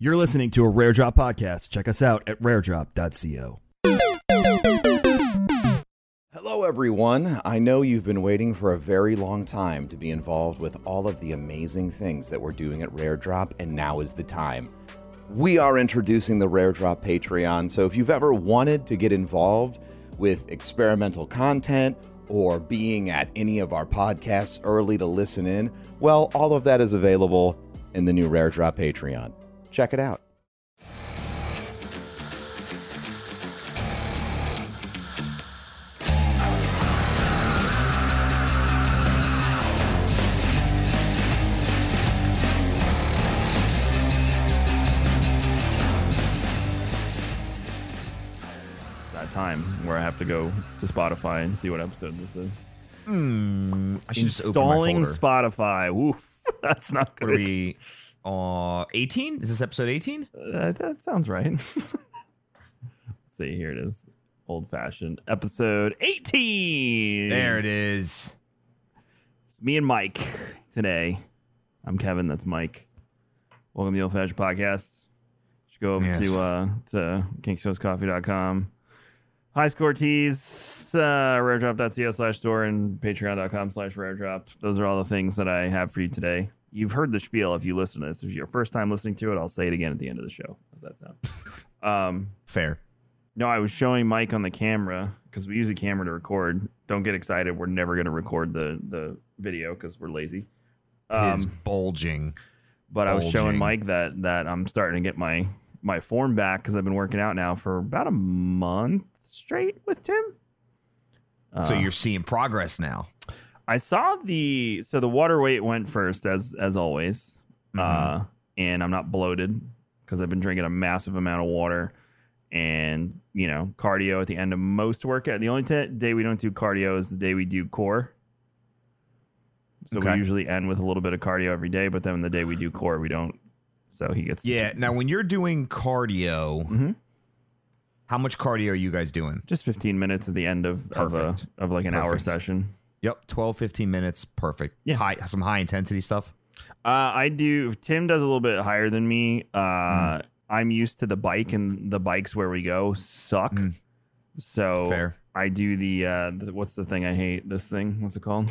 You're listening to a Rare Drop podcast. Check us out at raredrop.co. Hello, everyone. I know you've been waiting for a very long time to be involved with all of the amazing things that we're doing at Rare Drop, and now is the time. We are introducing the Rare Drop Patreon, so if you've ever wanted to get involved with experimental content or being at any of our podcasts early to listen in, well, all of that is available in the new Rare Drop Patreon. Check it out. that time where I have to go to Spotify and see what episode this is. Hmm. I should just open my Installing. Spotify. Woof. That's not What are good. we? Uh, 18? Is this episode 18? Uh, that sounds right. Let's see, here it is. Old fashioned episode 18. There it is. Me and Mike today. I'm Kevin. That's Mike. Welcome to the Old Fashioned Podcast. You should go over Yes. to uh, to kingshowscoffee.com. High score tees, uh, raredrop.co slash store and patreon.com slash raredrop. Those are all the things that I have for you today. You've heard the spiel if you listen to this. If it's your first time listening to it, I'll say it again at the end of the show. How's that sound? um, Fair. no, I was showing Mike on the camera because we use a camera to record. Don't get excited. We're never going to record the the video because we're lazy. His Um, bulging. but I was showing. Mike that that I'm starting to get my my form back because I've been working out now for about a month straight with Tim. so Uh, you're seeing progress now. I saw the so the water weight went first as as always, Mm-hmm. uh, and I'm not bloated because I've been drinking a massive amount of water, and you know cardio at the end of most workout. The only t- day we don't do cardio is the day we do core. So Okay. we usually end with a little bit of cardio every day, but then the day we do core, we don't. So he gets Yeah. Now, when you're doing cardio, Mhm. how much cardio are you guys doing? just 15 minutes at the end of of, a, of like an hour session. Yep. 12, 15 minutes. Perfect. Yeah. High, some high intensity stuff. Uh, I do. Tim does a little bit higher than me. Uh, Hmm. I'm used to the bike, and the bikes where we go suck. Mm. So Fair. I do the, uh, the what's the thing I hate? This thing. What's it called?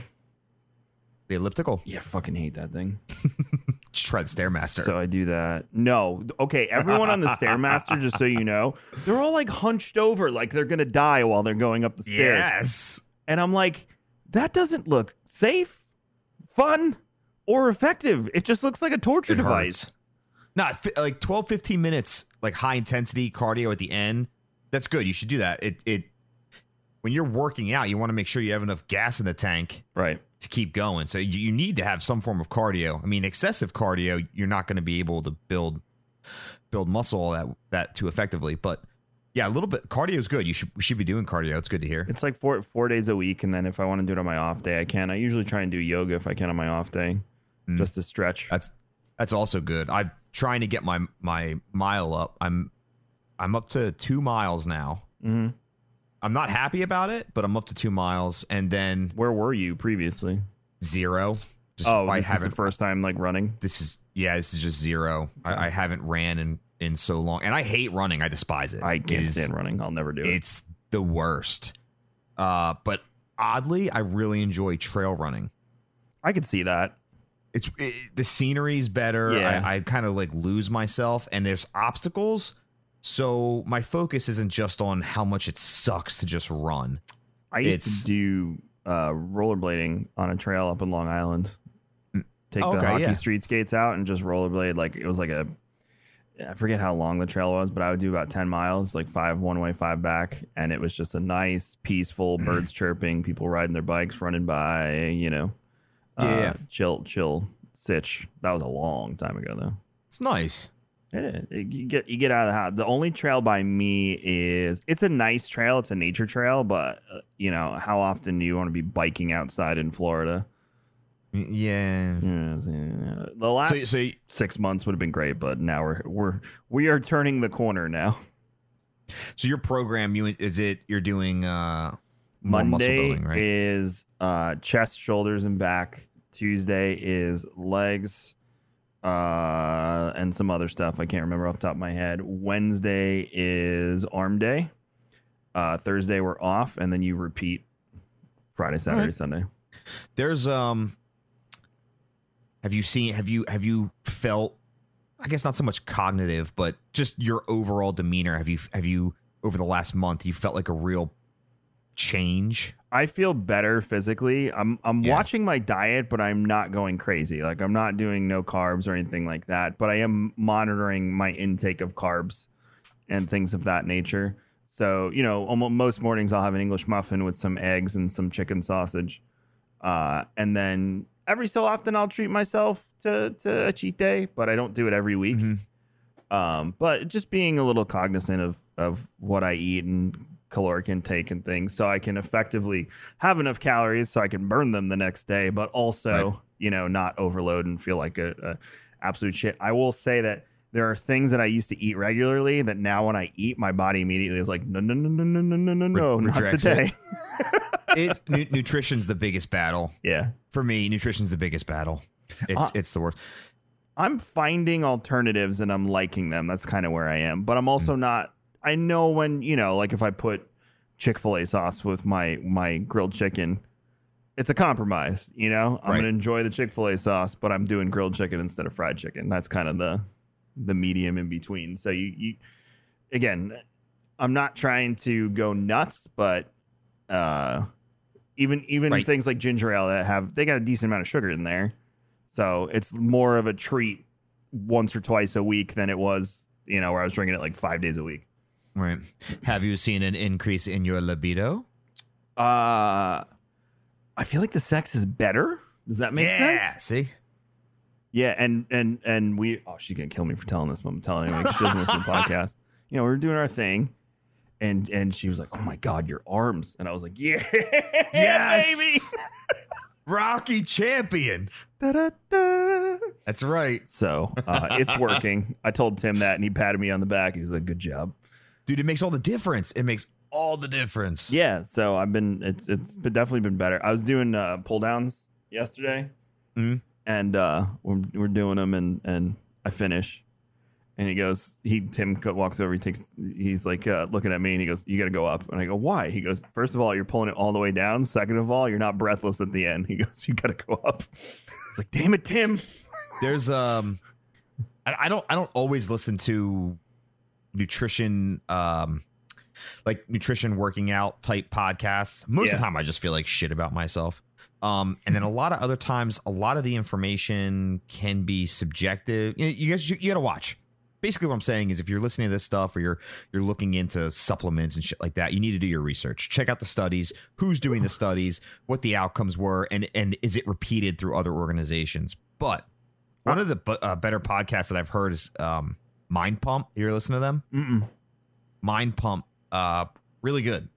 The elliptical. Yeah, fucking hate that thing. Just try the Stairmaster. So I do that. No, okay. Everyone on the stairmaster, just so you know, they're all like hunched over, like they're gonna die while they're going up the stairs. yes. And I'm like, that doesn't look safe, fun, or effective. It just looks like a torture It device. hurts. No, like 12, 15 minutes, like high intensity cardio at the end. That's good. You should do that. It it when you're working out, you want to make sure you have enough gas in the tank Right. to keep going. So you, you need to have some form of cardio. I mean, excessive cardio, you're not going to be able to build build muscle that that too effectively. But yeah, a little bit cardio is good. You should we should be doing cardio. It's good to hear. It's like four four days a week, and then if I want to do it on my off day, I can. I usually try and do yoga if I can on my off day, Mm. just to stretch. That's that's also good. I'm trying to get my my mile up. I'm I'm up to two miles now. hmm I'm not happy about it, but I'm up to two miles, and then Where were you previously? zero. Just, Oh, I this is the first time like running. this is yeah. This is just zero. I, I haven't ran in in so long, and I hate running. I despise it. I can't is- stand running. I'll never do it. It's the worst. Uh, but oddly, I really enjoy trail running. I can see that. It's it, the scenery's better. Yeah. I, I kind of like lose myself, and there's obstacles. So my focus isn't just on how much it sucks to just run. I used It's- to do uh, rollerblading on a trail up in Long Island. Take the Okay, hockey yeah. street skates out and just rollerblade. Like it was like a, I forget how long the trail was, but I would do about ten miles, like five one way, five back, and it was just a nice, peaceful, birds chirping, people riding their bikes, running by. You know, uh, Yeah. chill, chill, sitch. That was a long time ago, though. It's nice. Yeah, it- you get you get out of the house. The only trail by me is it's a nice trail. It's a nature trail, but uh, you know how often do you want to be biking outside in Florida? Yeah. The last So, so six months would have been great, but now we're we're we are turning the corner now. So your program, you is it? You're doing uh, Monday building, right? is uh, chest, shoulders, and back. Tuesday is legs. uh, and some other stuff I can't remember off the top of my head. Wednesday is arm day. Uh, Thursday we're off, and then you repeat Friday, Saturday, right. Sunday. There's um have you seen have you have you felt I guess not so much cognitive, but just your overall demeanor. Have you have you over the last month you felt like a real change? I feel better physically. I'm I'm Yeah. watching my diet, but I'm not going crazy. Like I'm not doing no carbs or anything like that. But I am monitoring my intake of carbs and things of that nature. So you know, almost most mornings I'll have an English muffin with some eggs and some chicken sausage, uh, and then every so often I'll treat myself to to a cheat day. But I don't do it every week. Um, but just being a little cognizant of of what I eat and caloric intake and things, so I can effectively have enough calories so I can burn them the next day, but also Right. you know not overload and feel like a, a absolute shit. I will say that there are things that I used to eat regularly that now when I eat, my body immediately is like no no no no no no no no no not today. It nu- nutrition's the biggest battle. yeah. For me, nutrition's the biggest battle. It's Uh, it's the worst. I'm finding alternatives and I'm liking them. That's kind of where I am. But I'm also not I know when, you know, like if I put Chick-fil-A sauce with my my grilled chicken, it's a compromise, you know? I'm Right. going to enjoy the Chick-fil-A sauce, but I'm doing grilled chicken instead of fried chicken. That's kind of the the medium in between. So you you again, I'm not trying to go nuts, but uh even even Right. things like ginger ale that have they got a decent amount of sugar in there. So it's more of a treat once or twice a week than it was, you know, where I was drinking it like five days a week. Right. Have you seen an increase in your libido? Uh I feel like the sex is better. Does that make yeah. sense? Yeah. See? Yeah, and and and we oh she's gonna kill me for telling this, but I'm telling like she doesn't listen to the podcast. You know, we were doing our thing. And and she was like, "Oh my god, your arms!" And I was like, "Yeah, Yes. baby." Rocky champion. Da-da-da. That's right. So uh, it's working. I told Tim that, and he patted me on the back. He was like, "Good job." Dude, it makes all the difference. It makes all the difference. Yeah, so I've been it's it's been definitely been better. I was doing uh, pull downs yesterday, Mhm. And uh, we're we're doing them, and and I finish, and he goes, he Tim walks over, he takes, he's like uh, looking at me, and he goes, "You got to go up," and I go, "Why?" He goes, first of all, you're pulling it all the way down. Second of all, you're not breathless at the end." He goes, "You got to go up." It's like, "Damn it, Tim." There's um I, I don't I don't always listen to nutrition um like nutrition working out type podcasts. Most of the time I just feel like shit about myself. Um and then a lot of other times a lot of the information can be subjective. You, know, you guys you, you got to watch. Basically what I'm saying is if you're listening to this stuff or you're you're looking into supplements and shit like that, you need to do your research. Check out the studies, who's doing the studies, what the outcomes were and and is it repeated through other organizations. But one of the uh, better podcasts that I've heard is um, Mind Pump. You ever listen to them? Mm-mm. Mind Pump, uh, really good,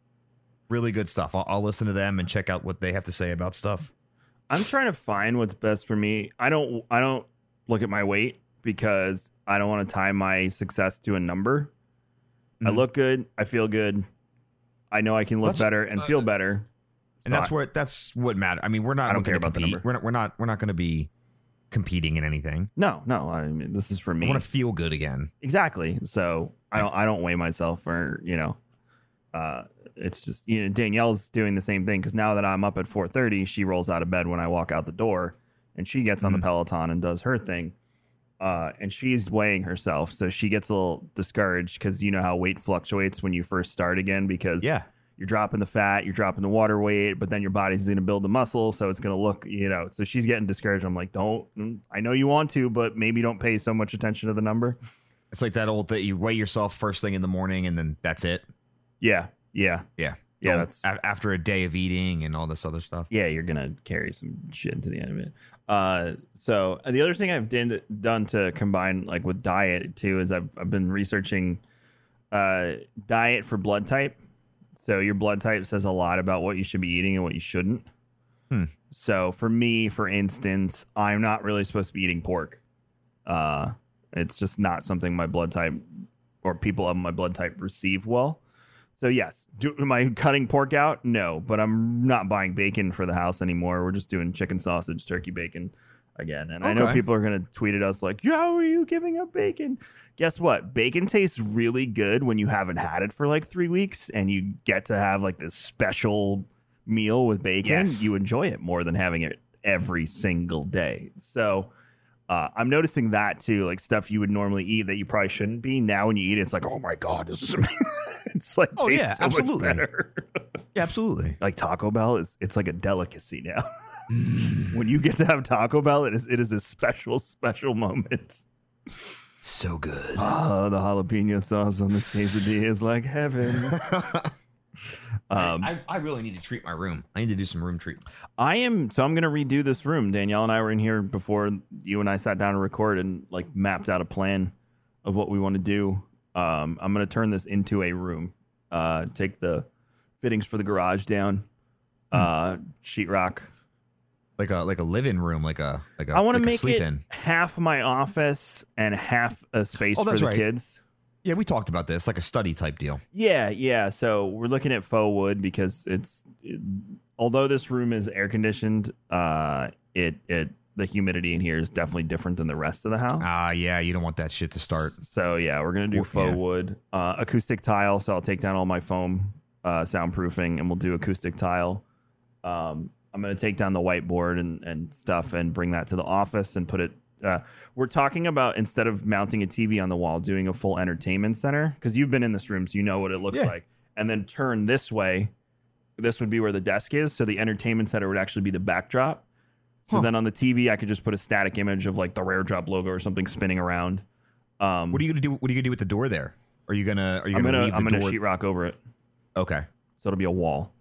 really good stuff. I'll, I'll listen to them and check out what they have to say about stuff. I'm trying to find what's best for me. I don't I don't look at my weight because I don't want to tie my success to a number. I Mhm. look good, I feel good. I know I can look Let's- better and uh, feel better. And that's where that's what matters. I mean, we're not. I don't care about the number. We're not. We're not. We're not going to be competing in anything. No, no, I mean this is for me. I want to feel good again. Exactly. So I don't I don't weigh myself or, you know, uh it's just you know Danielle's doing the same thing cuz now that I'm up at 4:30, she rolls out of bed when I walk out the door and she gets on the Mhm. Peloton and does her thing. Uh and she's weighing herself, so she gets a little discouraged cuz you know how weight fluctuates when you first start again because Yeah. you're dropping the fat, you're dropping the water weight, but then your body's going to build the muscle, so it's going to look, you know. So she's getting discouraged. I'm like, don't. mm, I know you want to, but maybe don't pay so much attention to the number. It's like that old that you weigh yourself first thing in the morning and then that's it. Yeah, yeah, Yeah. yeah. Don't- That's a- after a day of eating and all this other stuff. yeah. You're gonna carry some shit into the end of it. Uh, so the other thing I've done, done to combine like with diet too is I've I've been researching uh diet for blood type. So your blood type says a lot about what you should be eating and what you shouldn't. Hmm. So for me, for instance, I'm not really supposed to be eating pork. Uh, it's just not something my blood type or people of my blood type receive well. So yes, do, am I cutting pork out? No, but I'm not buying bacon for the house anymore. We're just doing chicken sausage, turkey bacon. again. And I know people are going to tweet at us like, "Yeah, how are you giving up bacon?" Guess what? Bacon tastes really good when you haven't had it for like three weeks, and you get to have like this special meal with bacon. Yes. You enjoy it more than having it every single day. So. Uh, I'm noticing that too, like stuff you would normally eat that you probably shouldn't be. Now, when you eat it, it's like, oh my god, this is amazing. it's like, Oh, yeah, so absolutely. Yeah, absolutely. like Taco Bell is, it's like a delicacy now. when you get to have Taco Bell, it is it is a special, special moment. So good. Oh, the jalapeno sauce on this quesadilla is like heaven. Um, I, I really need to treat my room. I need to do some room treatment. I am so I'm gonna redo this room. Danielle and I were in here before you and I sat down to record and like mapped out a plan of what we want to do. Um, I'm gonna turn this into a room. Uh, take the fittings for the garage down. Uh, sheetrock. Like a like a living room, like a like a I want to like make sleep it in. half my office and half a space Oh, for the right. kids. Yeah, we talked about this, like a study type deal. Yeah, yeah. So we're looking at faux wood because it's it, although this room is air conditioned, uh, it it the humidity in here is definitely different than the rest of the house. Ah, yeah, you don't want that shit to start. So yeah, we're gonna do faux yeah. wood, uh, acoustic tile. So I'll take down all my foam uh, soundproofing, and we'll do acoustic tile. Um, I'm gonna take down the whiteboard and and stuff, and bring that to the office and put it. Uh, we're talking about instead of mounting a TV on the wall, doing a full entertainment center because you've been in this room, so you know what it looks Yeah. like. And then turn this way. This would be where the desk is, so the entertainment center would actually be the backdrop. So Huh. then on the TV, I could just put a static image of like the Rare Drop logo or something spinning around. Um, What are you gonna do? What are you gonna do with the door there? Are you gonna are you I'm gonna, gonna leave I'm the gonna door? sheetrock over it, okay. so it'll be a wall,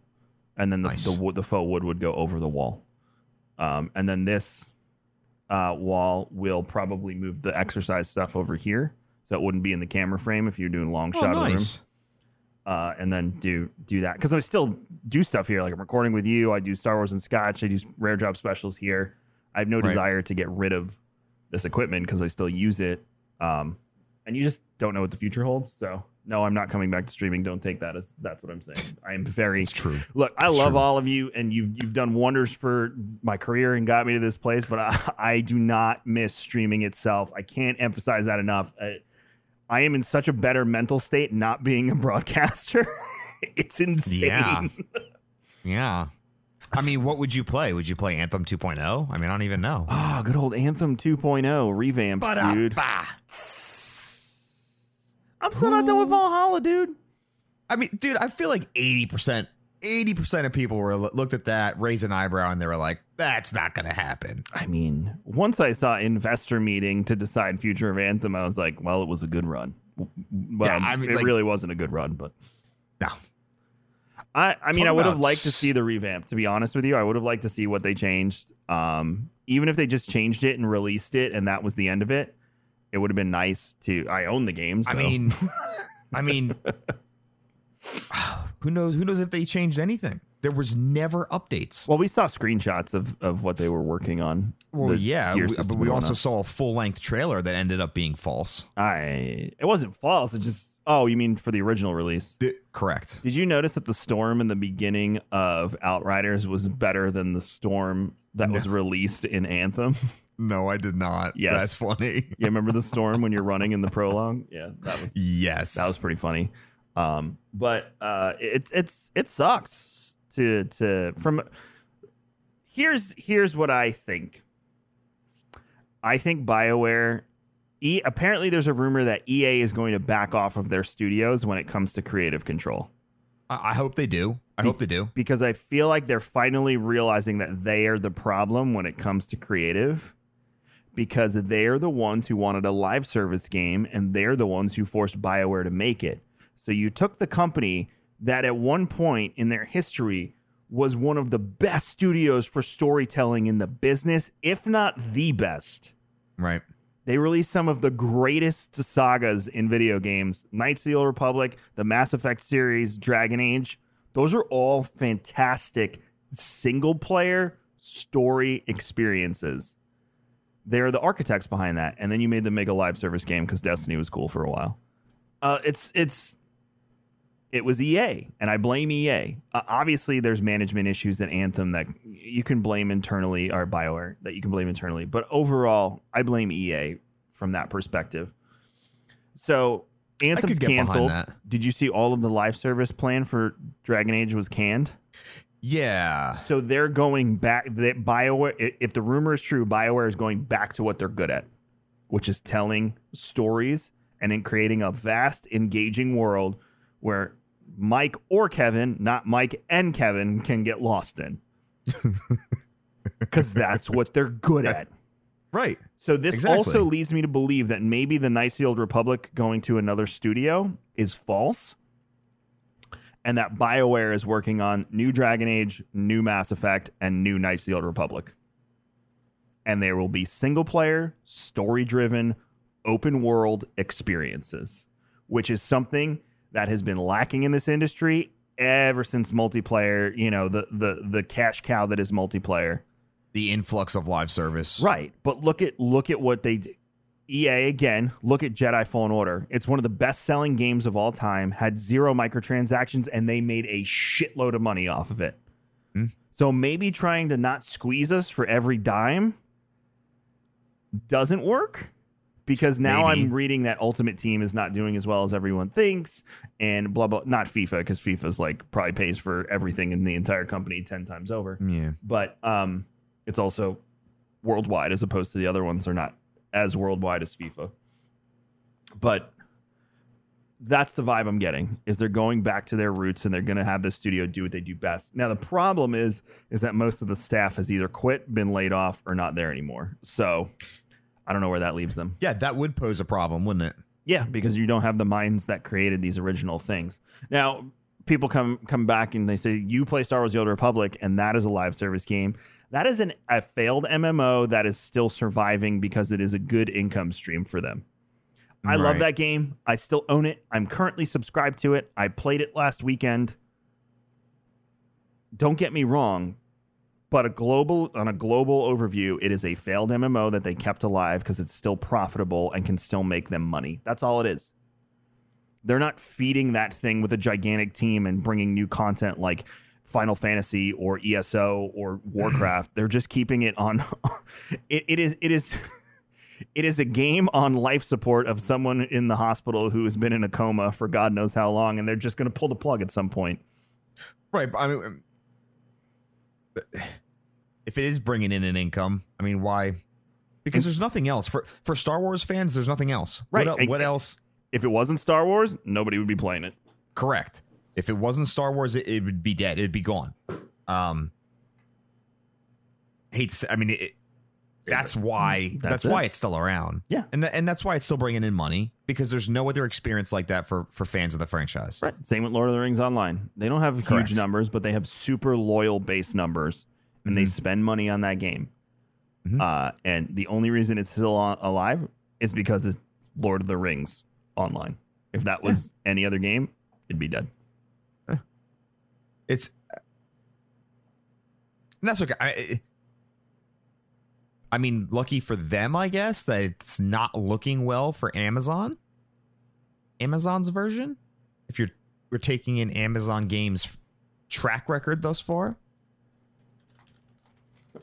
and then the Nice. the, wood, the faux wood would go over the wall, um, and then this uh, wall will probably move the exercise stuff over here, so it wouldn't be in the camera frame if you're doing long Oh, shot of the room. nice. Uh, and then do do that because I still do stuff here. Like I'm recording with you. I do Star Wars and Scotch. I do rare drop specials here. I have no Right. desire to get rid of this equipment because I still use it. Um, and you just don't know what the future holds. So no, I'm not coming back to streaming. Don't take that as that's what I'm saying. I am very It's true. Look, I It's love true. all of you, and you've you've done wonders for my career and got me to this place. But I, I do not miss streaming itself. I can't emphasize that enough. I, I am in such a better mental state not being a broadcaster. it's insane. Yeah. Yeah. I mean, what would you play? Would you play Anthem 2.0? I mean, I don't even know. Oh, good old Anthem 2.0 revamp, dude. I'm still not done with Valhalla, dude. I mean, dude, I feel like 80%, 80% of people were looked at that, raised an eyebrow, and they were like, that's not going to happen. I mean, once I saw investor meeting to decide future of Anthem, I was like, well, it was a good run. Well, Yeah, I mean, it like- really wasn't a good run, but No. I, I mean, Talk I would have liked to see the revamp. To be honest with you, I would have liked to see what they changed. Um, even if they just changed it and released it, and that was the end of it, it would have been nice to. I own the game. So. I mean, I mean, who knows? Who knows if they changed anything? There was never updates. well, we saw screenshots of of what they were working on. Well, yeah, we- but we also on. saw a full length trailer that ended up being false. I. It wasn't false. It just. Oh, you mean for the original release? D- correct. Did you notice that the storm in the beginning of Outriders was better than the storm that was released in Anthem? No, I did not. Yes. That's funny. you remember the storm when you're running in the prologue? Yeah, that was yes. that was pretty funny. Um, but uh, it it's it sucks to to from. Here's here's what I think. I think Bioware. E, apparently, there's a rumor that EA is going to back off of their studios when it comes to creative control. I, I hope they do. I hope they do. because I feel like they're finally realizing that they are the problem when it comes to creative because they're the ones who wanted a live service game and they're the ones who forced BioWare to make it. So you took the company that at one point in their history was one of the best studios for storytelling in the business, if not the best. Right. They released some of the greatest sagas in video games Knights of the Old Republic, the Mass Effect series, Dragon Age. Those are all fantastic single player story experiences. They're the architects behind that. And then you made them make a live service game because Destiny was cool for a while. Uh, it's, it's, it was EA, and I blame EA. Uh, obviously, there's management issues at Anthem that you can blame internally, or Bioware that you can blame internally. But overall, I blame EA from that perspective. So Anthem's could get behind canceled. Did you see all of the live service plan for Dragon Age was canned? Yeah. So they're going back. That Bioware, if the rumor is true, Bioware is going back to what they're good at, which is telling stories and in creating a vast, engaging world where Mike or Kevin, not Mike and Kevin, can get lost in. Because that's what they're good at. Right. So this Exactly. also leads me to believe that maybe the the Old Republic going to another studio is false. And that BioWare is working on new Dragon Age, new Mass Effect, and new Knights of the Old Republic. And there will be single player, story driven, open world experiences, which is something that has been lacking in this industry ever since multiplayer, you know, the the the cash cow that is multiplayer. The influx of live service. Right. But look at look at what they EA again, look at Jedi Fallen Order. It's one of the best-selling games of all time, had zero microtransactions and they made a shitload of money off of it. Hmm. So maybe trying to not squeeze us for every dime doesn't work because now Maybe. I'm reading that Ultimate Team is not doing as well as everyone thinks and blah blah not FIFA because FIFA's like probably pays for everything in the entire company 10 times over Yeah. but um, it's also worldwide as opposed to the other ones are not as worldwide as FIFA. But that's the vibe I'm getting is they're going back to their roots and they're going to have the studio do what they do best. Now the problem is is that most of the staff has either quit, been laid off, or not there anymore. So I don't know where that leaves them. Yeah, that would pose a problem, wouldn't it? Yeah, because you don't have the minds that created these original things. Now, people come come back and they say you play Star Wars: The Old Republic, and that is a live service game. That is an, a failed MMO that is still surviving because it is a good income stream for them. I love that game. I still own it. I'm currently subscribed to it. I played it last weekend. Don't get me wrong, but a global on a global overview, it is a failed MMO that they kept alive because it's still profitable and can still make them money. That's all it is. They're not feeding that thing with a gigantic team and bringing new content like Final Fantasy or ESO or Warcraft. They're just keeping it on. it, it is. It is. It is a game on life support of someone in the hospital who has been in a coma for God knows how long, and they're just going to pull the plug at some point. Right. I mean, if it is bringing in an income, I mean, why? Because there's nothing else for for Star Wars fans. There's nothing else. Right. What, what else? If it wasn't Star Wars, nobody would be playing it. Correct. If it wasn't Star Wars, it, it would be dead. It'd be gone. Um, hate to say, I mean, it, that's why. That's That's, it. why it's still around. Yeah. and th- and that's why it's still bringing in money because there's no other experience like that for for fans of the franchise. Right. Same with Lord of the Rings Online. They don't have huge Correct. numbers, but they have super loyal base numbers, and they spend money on that game. Mhm. Uh, and the only reason it's still on, alive is because it's Lord of the Rings Online. If that was any other game, it'd be dead. It's that's okay. I, I mean, lucky for them, I guess that it's not looking well for Amazon. Amazon's version, if you're we're taking in Amazon Games track record thus far, My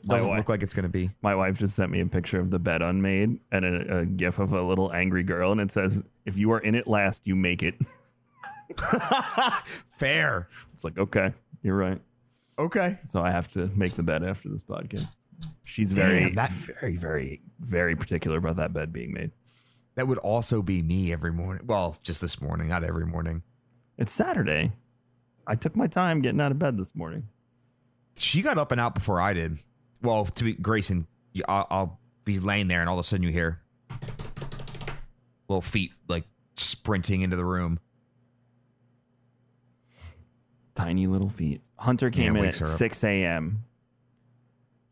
doesn't wife, look like it's going to be. my wife just sent me a picture of the bed unmade and a, a gif of a little angry girl, and it says, "If you are in it last, you make it." Fair. it's like, okay, you're right. Okay. So I have to make the bed after this podcast. She's very, Damn, that- very, very, very particular about that bed being made. That would also be me every morning. Well, just this morning, not every morning. It's Saturday. I took my time getting out of bed this morning. She got up and out before I did. Well, to be Grayson, I'll, I'll be laying there, and all of a sudden you hear little feet like sprinting into the room. Tiny little feet. Hunter came Yeah, in at wakes her up. 6 a.m.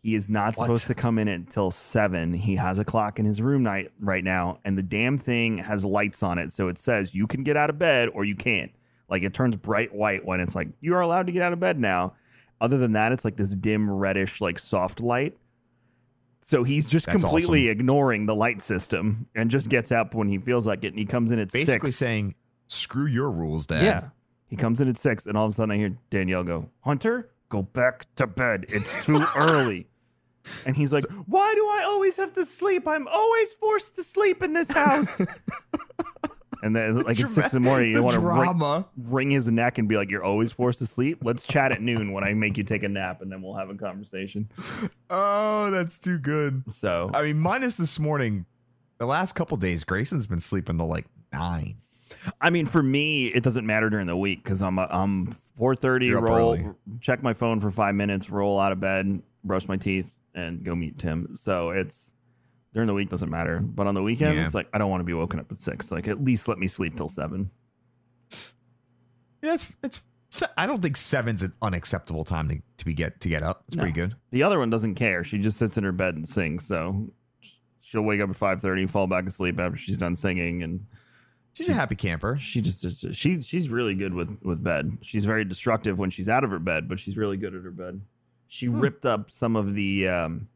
He is not What? supposed to come in until 7. He has a clock in his room night right now, and the damn thing has lights on it. So it says you can get out of bed or you can't. Like it turns bright white when it's like you are allowed to get out of bed now. Other than that, it's like this dim reddish, like soft light. So he's just That's completely ignoring the light system and just gets up when he feels like it. And he comes in at Basically six. saying, "Screw your rules, Dad." Yeah. He comes in at six, and all of a sudden I hear Danielle go, Hunter, go back to bed. It's too early. And he's like, Why do I always have to sleep? I'm always forced to sleep in this house. and then, like, at six in the morning, you want to ring, wring his neck and be like, You're always forced to sleep? Let's chat at noon when I make you take a nap, and then we'll have a conversation. Oh, that's too good. So, I mean, minus this morning, the last couple days, Grayson's been sleeping till like nine. I mean, for me, it doesn't matter during the week because I'm I'm 4:30, You're roll, early. check my phone for five minutes, roll out of bed, brush my teeth, and go meet Tim. So it's during the week doesn't matter, but on the weekends, Yeah. like I don't want to be woken up at six. Like at least let me sleep till seven. Yeah, it's it's. I don't think seven's an unacceptable time to, to be get to get up. It's No. pretty good. The other one doesn't care. She just sits in her bed and sings. So she'll wake up at 5:30, fall back asleep after she's done singing, and She's a happy camper. she just she she's really good with with bed. She's very destructive when she's out of her bed, but she's really good at her bed. She ripped up some of the um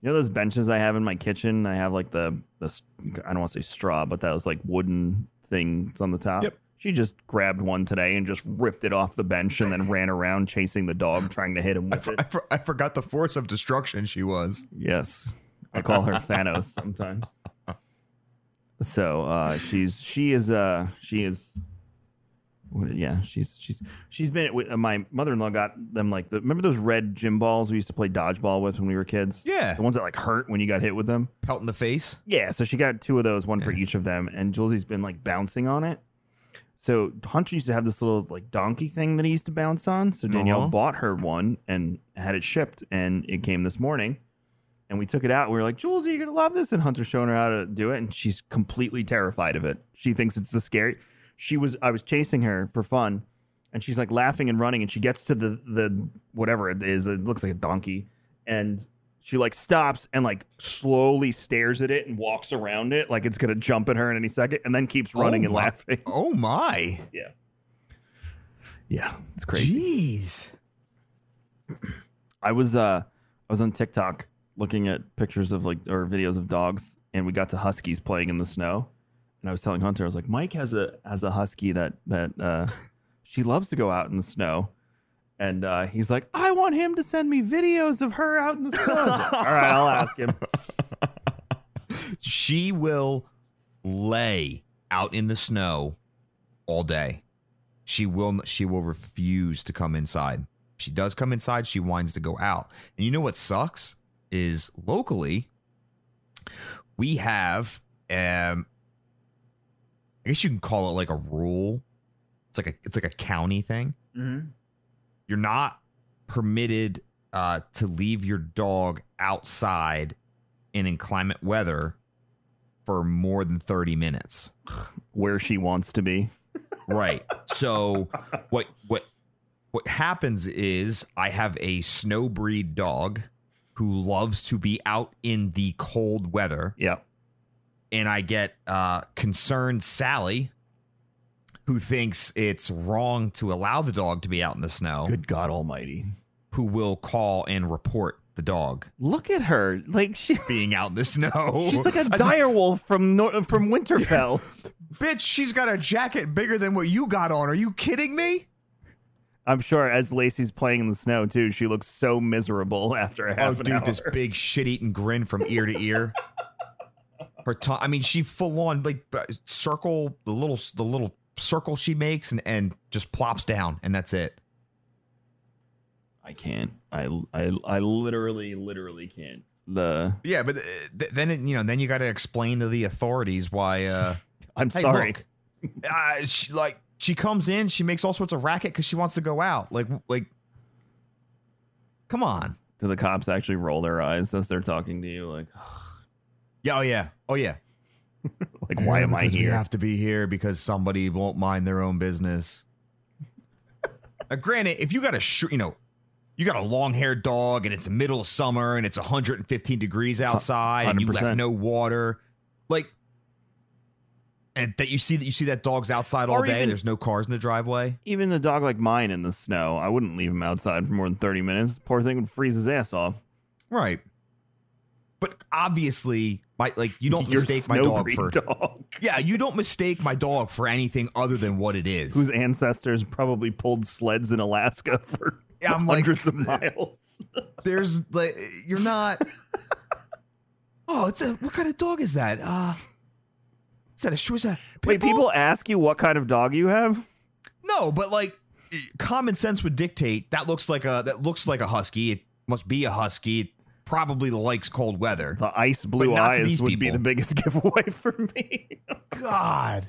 you know those benches I have in my kitchen. I have like the the I don't want to say straw, but that was like wooden things on the top. Yep. She just grabbed one today and just ripped it off the bench and then ran around chasing the dog trying to hit him with it. I, for, I forgot the force of destruction she was. Yes. I call her Thanos sometimes. So uh she's she is uh she is yeah, she's she's she's been with uh, my mother-in-law got them like the remember those red gym balls we used to play dodgeball with when we were kids? Yeah. The ones that like hurt when you got hit with them? Pelt in the face. Yeah, so she got two of those, one for each of them, and Julesie's been like bouncing on it. So Hunter used to have this little like donkey thing that he used to bounce on. So Danielle Uh-huh. bought her one and had it shipped, and it came this morning. And we took it out. And We were like, Julesie, you're gonna love this. And Hunter's showing her how to do it, and she's completely terrified of it. She thinks it's the scary. She was I was chasing her for fun, and she's like laughing and running, and she gets to the the whatever it is. It looks like a donkey, and she like stops and like slowly stares at it and walks around it like it's gonna jump at her in any second, and then keeps running Oh and my- laughing. Oh my. Yeah, yeah, it's crazy. Jeez. I was uh I was on TikTok looking at pictures of like or videos of dogs and we got to huskies playing in the snow. And I was telling Hunter, I was like, Mike has a has a husky that that uh she loves to go out in the snow. And uh, he's like, I want him to send me videos of her out in the snow. Like, All right, I'll ask him. She will lay out in the snow all day. She will she will refuse to come inside. She does come inside, she whines to go out. And you know what sucks is locally we have um I guess you can call it like a rule. It's like a it's like a county thing. You're not permitted uh, to leave your dog outside in inclement weather for more than 30 minutes. Where she wants to be. Right. So what what what happens is I have a snow breed dog who loves to be out in the cold weather Yeah. And I get uh concerned Sally who thinks it's wrong to allow the dog to be out in the snow Good God Almighty. who will call and report the dog Look at her. Like she being out in the snow. she's like a said, direwolf from Nor- from Winterfell. Bitch, she's got a jacket bigger than what you got on. Are you kidding me? I'm sure as Lacey's playing in the snow too, she looks so miserable after a half oh, an dude, hour. this big shit-eating grin from ear to ear. Her tongue. I mean, she full on like uh, circle the little the little circle she makes and and just plops down, and that's it. I can't. I, I I literally literally can't. The Yeah, but uh, th- then it, you know, then you got to explain to the authorities why. uh I'm Hey, sorry. look, uh, she like she comes in, she makes all sorts of racket because she wants to go out. Like like, come on. Do the cops actually roll their eyes as they're talking to you? Like, Yeah, oh yeah, oh yeah. like why am I here? We have to be here because somebody won't mind their own business. now, granted, if you got a sh- you know, you got a long-haired dog and it's the middle of summer and it's 115 degrees outside and you left no water, like, and that you see that you see that dog's outside all Or day. even- there's no cars in the driveway. Even the dog like mine in the snow, I wouldn't leave him outside for more than 30 minutes. Poor thing would freeze his ass off. Right. But obviously, my like you don't Your mistake my dog for dog. yeah, you don't mistake my dog for anything other than what it is. whose ancestors probably pulled sleds in Alaska for Yeah, I'm like- hundreds of miles. There's like you're not. oh, it's a what kind of dog is that? Uh, is that a shoe? Is that Wait, people ask you what kind of dog you have? No, but like common sense would dictate that looks like a that looks like a husky. It must be a husky. Probably likes cold weather. The ice blue eyes would be the biggest giveaway for me. God.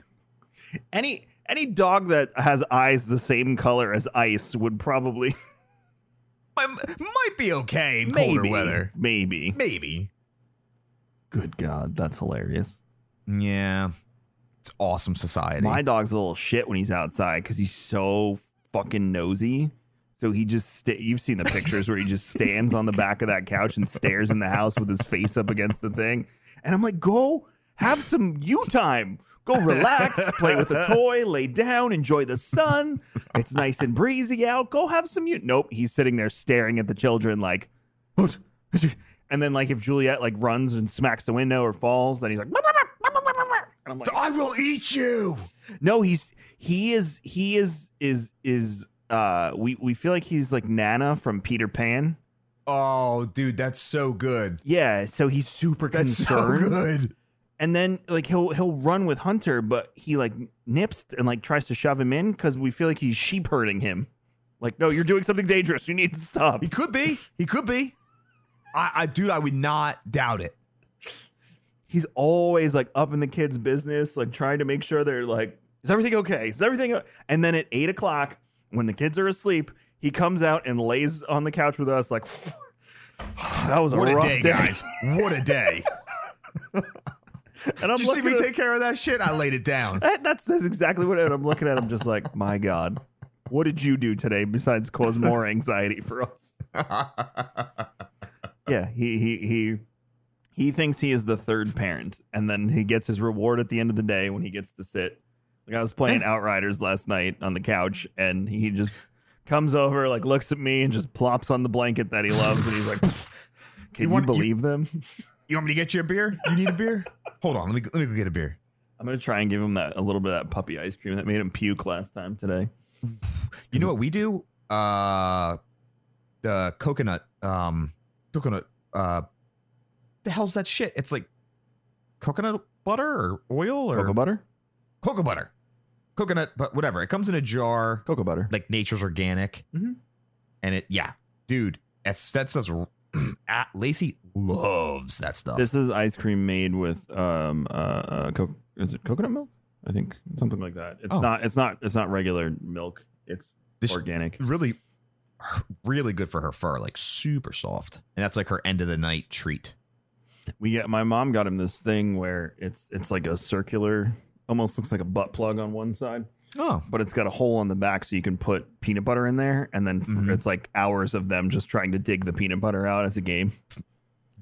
any any dog that has eyes the same color as ice would probably Might, might be okay in maybe colder weather. Maybe. Maybe. Good God, that's hilarious. Yeah. It's awesome society. My dog's a little shit when he's outside because he's so fucking nosy. So he just sta you've seen the pictures where he just stands on the back of that couch and stares in the house with his face up against the thing. And I'm like, go have some you time. Go relax, play with a toy, lay down, enjoy the sun. It's nice and breezy out. Go have some you. Nope, he's sitting there staring at the children like, what? And then like if Juliet like runs and smacks the window or falls, then he's like, and I'm like, I will eat you. no, he's he is he is is is uh we we feel like he's like Nana from Peter Pan. Oh, dude, that's so good. Yeah, so he's super That's concerned. so good. And then like he'll he'll run with Hunter, but he like nips and like tries to shove him in because we feel like he's sheep herding him. Like, no, you're doing something dangerous. You need to stop. He could be. He could be. I, I dude, I would not doubt it. He's always like up in the kids' business, like trying to make sure they're like, is everything okay? Is everything? o-" And then at eight o'clock, when the kids are asleep, he comes out and lays on the couch with us, like, that was a What a rough day, guys. What a day. And I'm Did you see me looking take care of that shit? I laid it down. at- that's that's exactly what I'm looking at. I'm just like, my God, what did you do today besides cause more anxiety for us? yeah, he he he he thinks he is the third parent, and then he gets his reward at the end of the day when he gets to sit. Like I was playing Outriders last night on the couch, and he just comes over, like looks at me, and just plops on the blanket that he loves, and he's like, "Can you, want- you- believe them?" You want me to get you a beer? You need a beer? Hold on, let me let me go get a beer. I'm gonna try and give him that a little bit of that puppy ice cream that made him puke last time today. You know what we do? Uh the coconut um coconut uh the hell's that shit? It's like coconut butter or oil or Cocoa butter, cocoa butter. Coconut but whatever. It comes in a jar cocoa butter. like nature's organic. Mhm. And it yeah, dude, that's that stuff's Lacey loves that stuff. This is ice cream made with um uh, uh co- is it coconut milk? I think something like that. It's Oh. not. It's not. It's not regular milk. It's This- organic. really really good for her fur, like super soft. And that's like her end of the night treat. We get my mom got him this thing where it's it's like a circular, almost looks like a butt plug on one side, Oh. but it's got a hole on the back so you can put peanut butter in there, and then Mhm. it's like hours of them just trying to dig the peanut butter out as a game.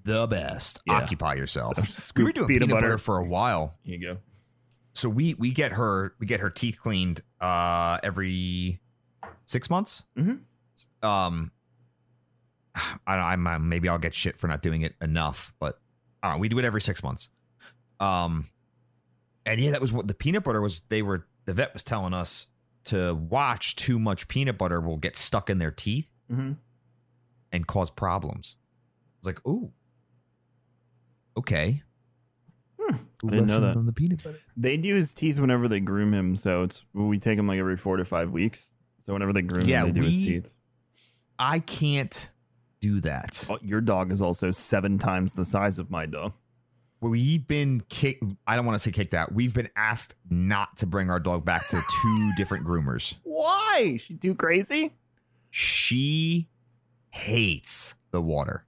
The best. Yeah. Occupy yourself. So we scoop were doing peanut peanut, butter. butter. for a while. Here you go. So we we get her we get her teeth cleaned uh every six months. Mhm. Um, I, I'm uh, maybe I'll get shit for not doing it enough, but I don't know. We do it every six months. Um, and yeah, that was what the peanut butter was. They were the vet was telling us to watch too much peanut butter will get stuck in their teeth Mm-hmm. and cause problems. It's like, ooh, okay. Hmm. I didn't know that. on the peanut butter. They do his teeth whenever they groom him, so it's we take him like every four to five weeks. So whenever they groom Yeah, him, they do his we- teeth. I can't do that. Oh, Your dog is also seven times the size of my dog. We've been kicked. I don't want to say kicked out. We've been asked not to bring our dog back to two different groomers. Why? She too crazy? She hates the water.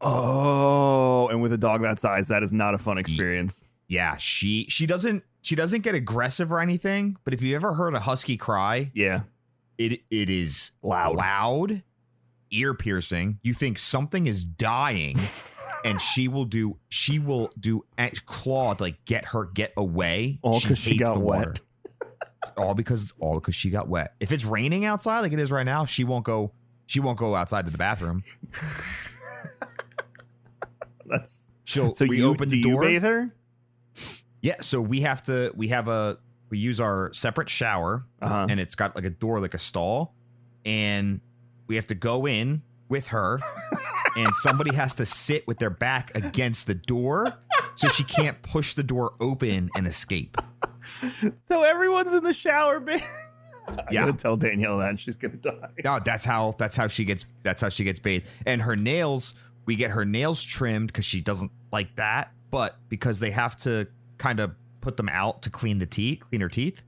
Oh, and with a dog that size, that is not a fun experience. Yeah, she she doesn't she doesn't get aggressive or anything. But if you ever heard a husky cry, Yeah. it it is Loud. loud, ear piercing. You think something is dying, and she will do she will do a- claw to like get her get away. All 'cause she hates got the wet. water. all because all because she got wet. If it's raining outside like it is right now, she won't go. She won't go outside to the bathroom. That's She'll so we you open the door. bathe her? Yeah, so we have to we have a we use our separate shower Uh-huh. and it's got like a door like a stall and we have to go in with her and somebody has to sit with their back against the door so she can't push the door open and escape. So everyone's in the shower, babe. I'm Yeah. gonna tell Danielle that and she's gonna die. No, that's how that's how she gets that's how she gets bathed. And her nails, we get her nails trimmed because she doesn't like that, but because they have to kind of put them out to clean the teeth, clean her teeth,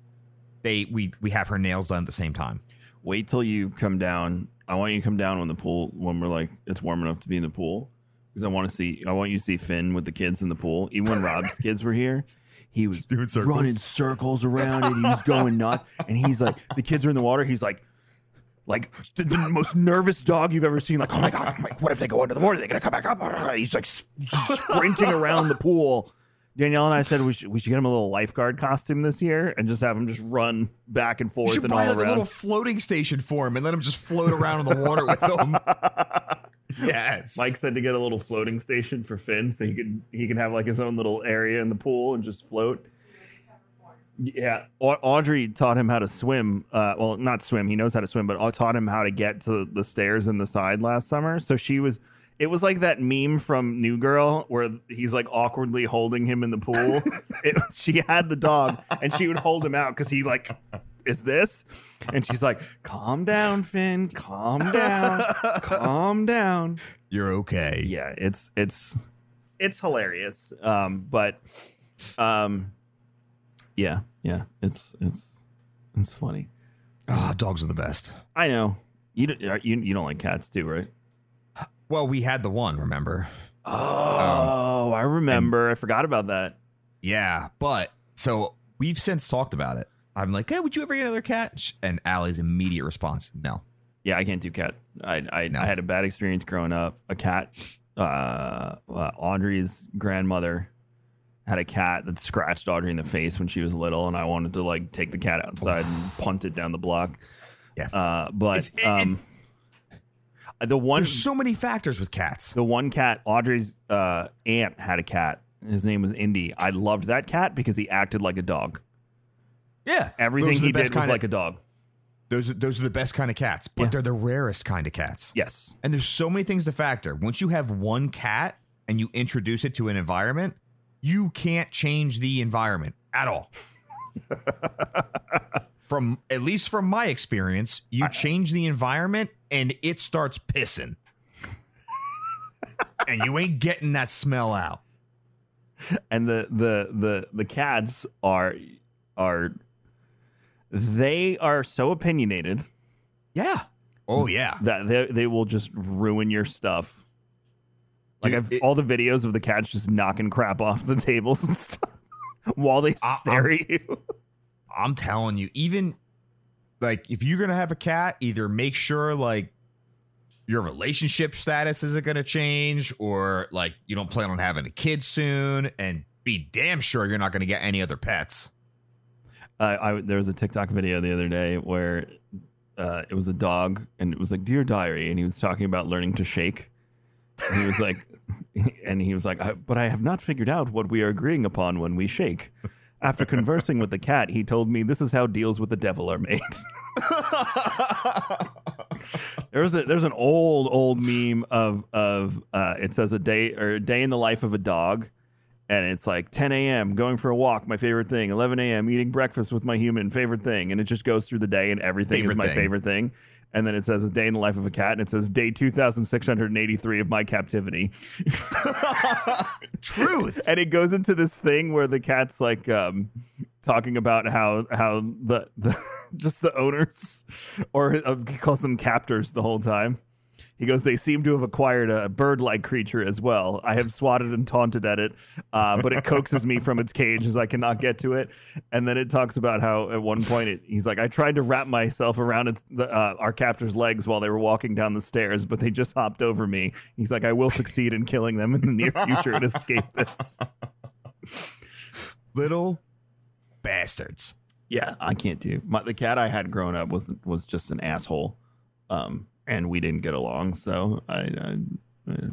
they we we have her nails done at the same time. Wait till you come down. I want you to come down when the pool when we're like it's warm enough to be in the pool because I want to see. I want you to see Finn with the kids in the pool. Even when Rob's kids were here, he was Doing circles. running circles around it. He was going nuts, and he's like, the kids are in the water. He's like. Like the, the most nervous dog you've ever seen. Like, oh my god, I'm like, what if they go under the water? They're gonna come back up. He's like s- sprinting around the pool. Danielle and I said we should we should get him a little lifeguard costume this year and just have him just run back and forth should and buy all like a little floating station for him and let him just float around in the water with them. yes. Mike said to get a little floating station for Finn, so he could he can have like his own little area in the pool and just float. Yeah, Audrey taught him how to swim. Uh, well, not swim; he knows how to swim, but I taught him how to get to the stairs in the side last summer. So she was. It was like that meme from New Girl where he's like awkwardly holding him in the pool. it, she had the dog, and she would hold him out because he like is this? And she's like, calm down, Finn, calm down, calm down. You're okay. Yeah, it's it's it's hilarious. Um, but um, yeah, yeah, it's it's it's funny. Ah, dogs are the best. I know you you you don't like cats too, right? Well, we had the one, remember? Oh, I remember. I forgot about that. Yeah, but so we've since talked about it. I'm like, hey, would you ever get another cat? And Allie's immediate response, no. Yeah, I can't do cat. I I, No. I had a bad experience growing up. A cat. Uh, uh, Audrey's grandmother had a cat that scratched Audrey in the face when she was little, and I wanted to like take the cat outside and punt it down the block. Yeah. Uh, but It's- it- um, the one There's so many factors with cats. the one cat Audrey's uh, aunt had a cat. His name was Indy. I loved that cat because he acted like a dog. Yeah, Everything those are the he did was kinda- like a dog. Those are, those are the best kind of cats, but Yeah. they're the rarest kind of cats. Yes. And there's so many things to factor. Once you have one cat and you introduce it to an environment, you can't change the environment at all. from at least from my experience, you change the environment and it starts pissing. and you ain't getting that smell out. and the the the the cats are are they are so opinionated Yeah. Oh yeah. that they they will just ruin your stuff. Like Dude, I've it- all the videos of the cats just knocking crap off the tables and stuff while they I- stare at you. I'm telling you, even like if you're gonna have a cat, either make sure like your relationship status isn't gonna change, or like you don't plan on having a kid soon, and be damn sure you're not gonna get any other pets. Uh, I there was a TikTok video the other day where uh, it was a dog and it was like dear diary and he was talking about learning to shake. And he was like, and he was like, I, but I have not figured out what we are agreeing upon when we shake. After conversing with the cat, he told me this is how deals with the devil are made. there's a there's an old old meme of of uh, it says a day or a day in the life of a dog, and it's like 10 a.m. going for a walk, my favorite thing. 11 a.m. eating breakfast with my human, favorite thing, and it just goes through the day, and everything Favorite is my thing. favorite thing. And then it says a day in the life of a cat, and it says day 2,683 of my captivity. Truth. and it goes into this thing where the cat's like um, talking about how how the, the just the owners or uh, he calls them captors the whole time. He goes, they seem to have acquired a bird-like creature as well. I have swatted and taunted at it, uh, but it coaxes me from its cage as I cannot get to it. And then it talks about how at one point it, he's like, I tried to wrap myself around its, the, uh, our captor's legs while they were walking down the stairs, but they just hopped over me. He's like, I will succeed in killing them in the near future and escape this. Little bastards. Yeah, I can't do. My, the cat I had growing up was was just an asshole, um, and we didn't get along. So I, I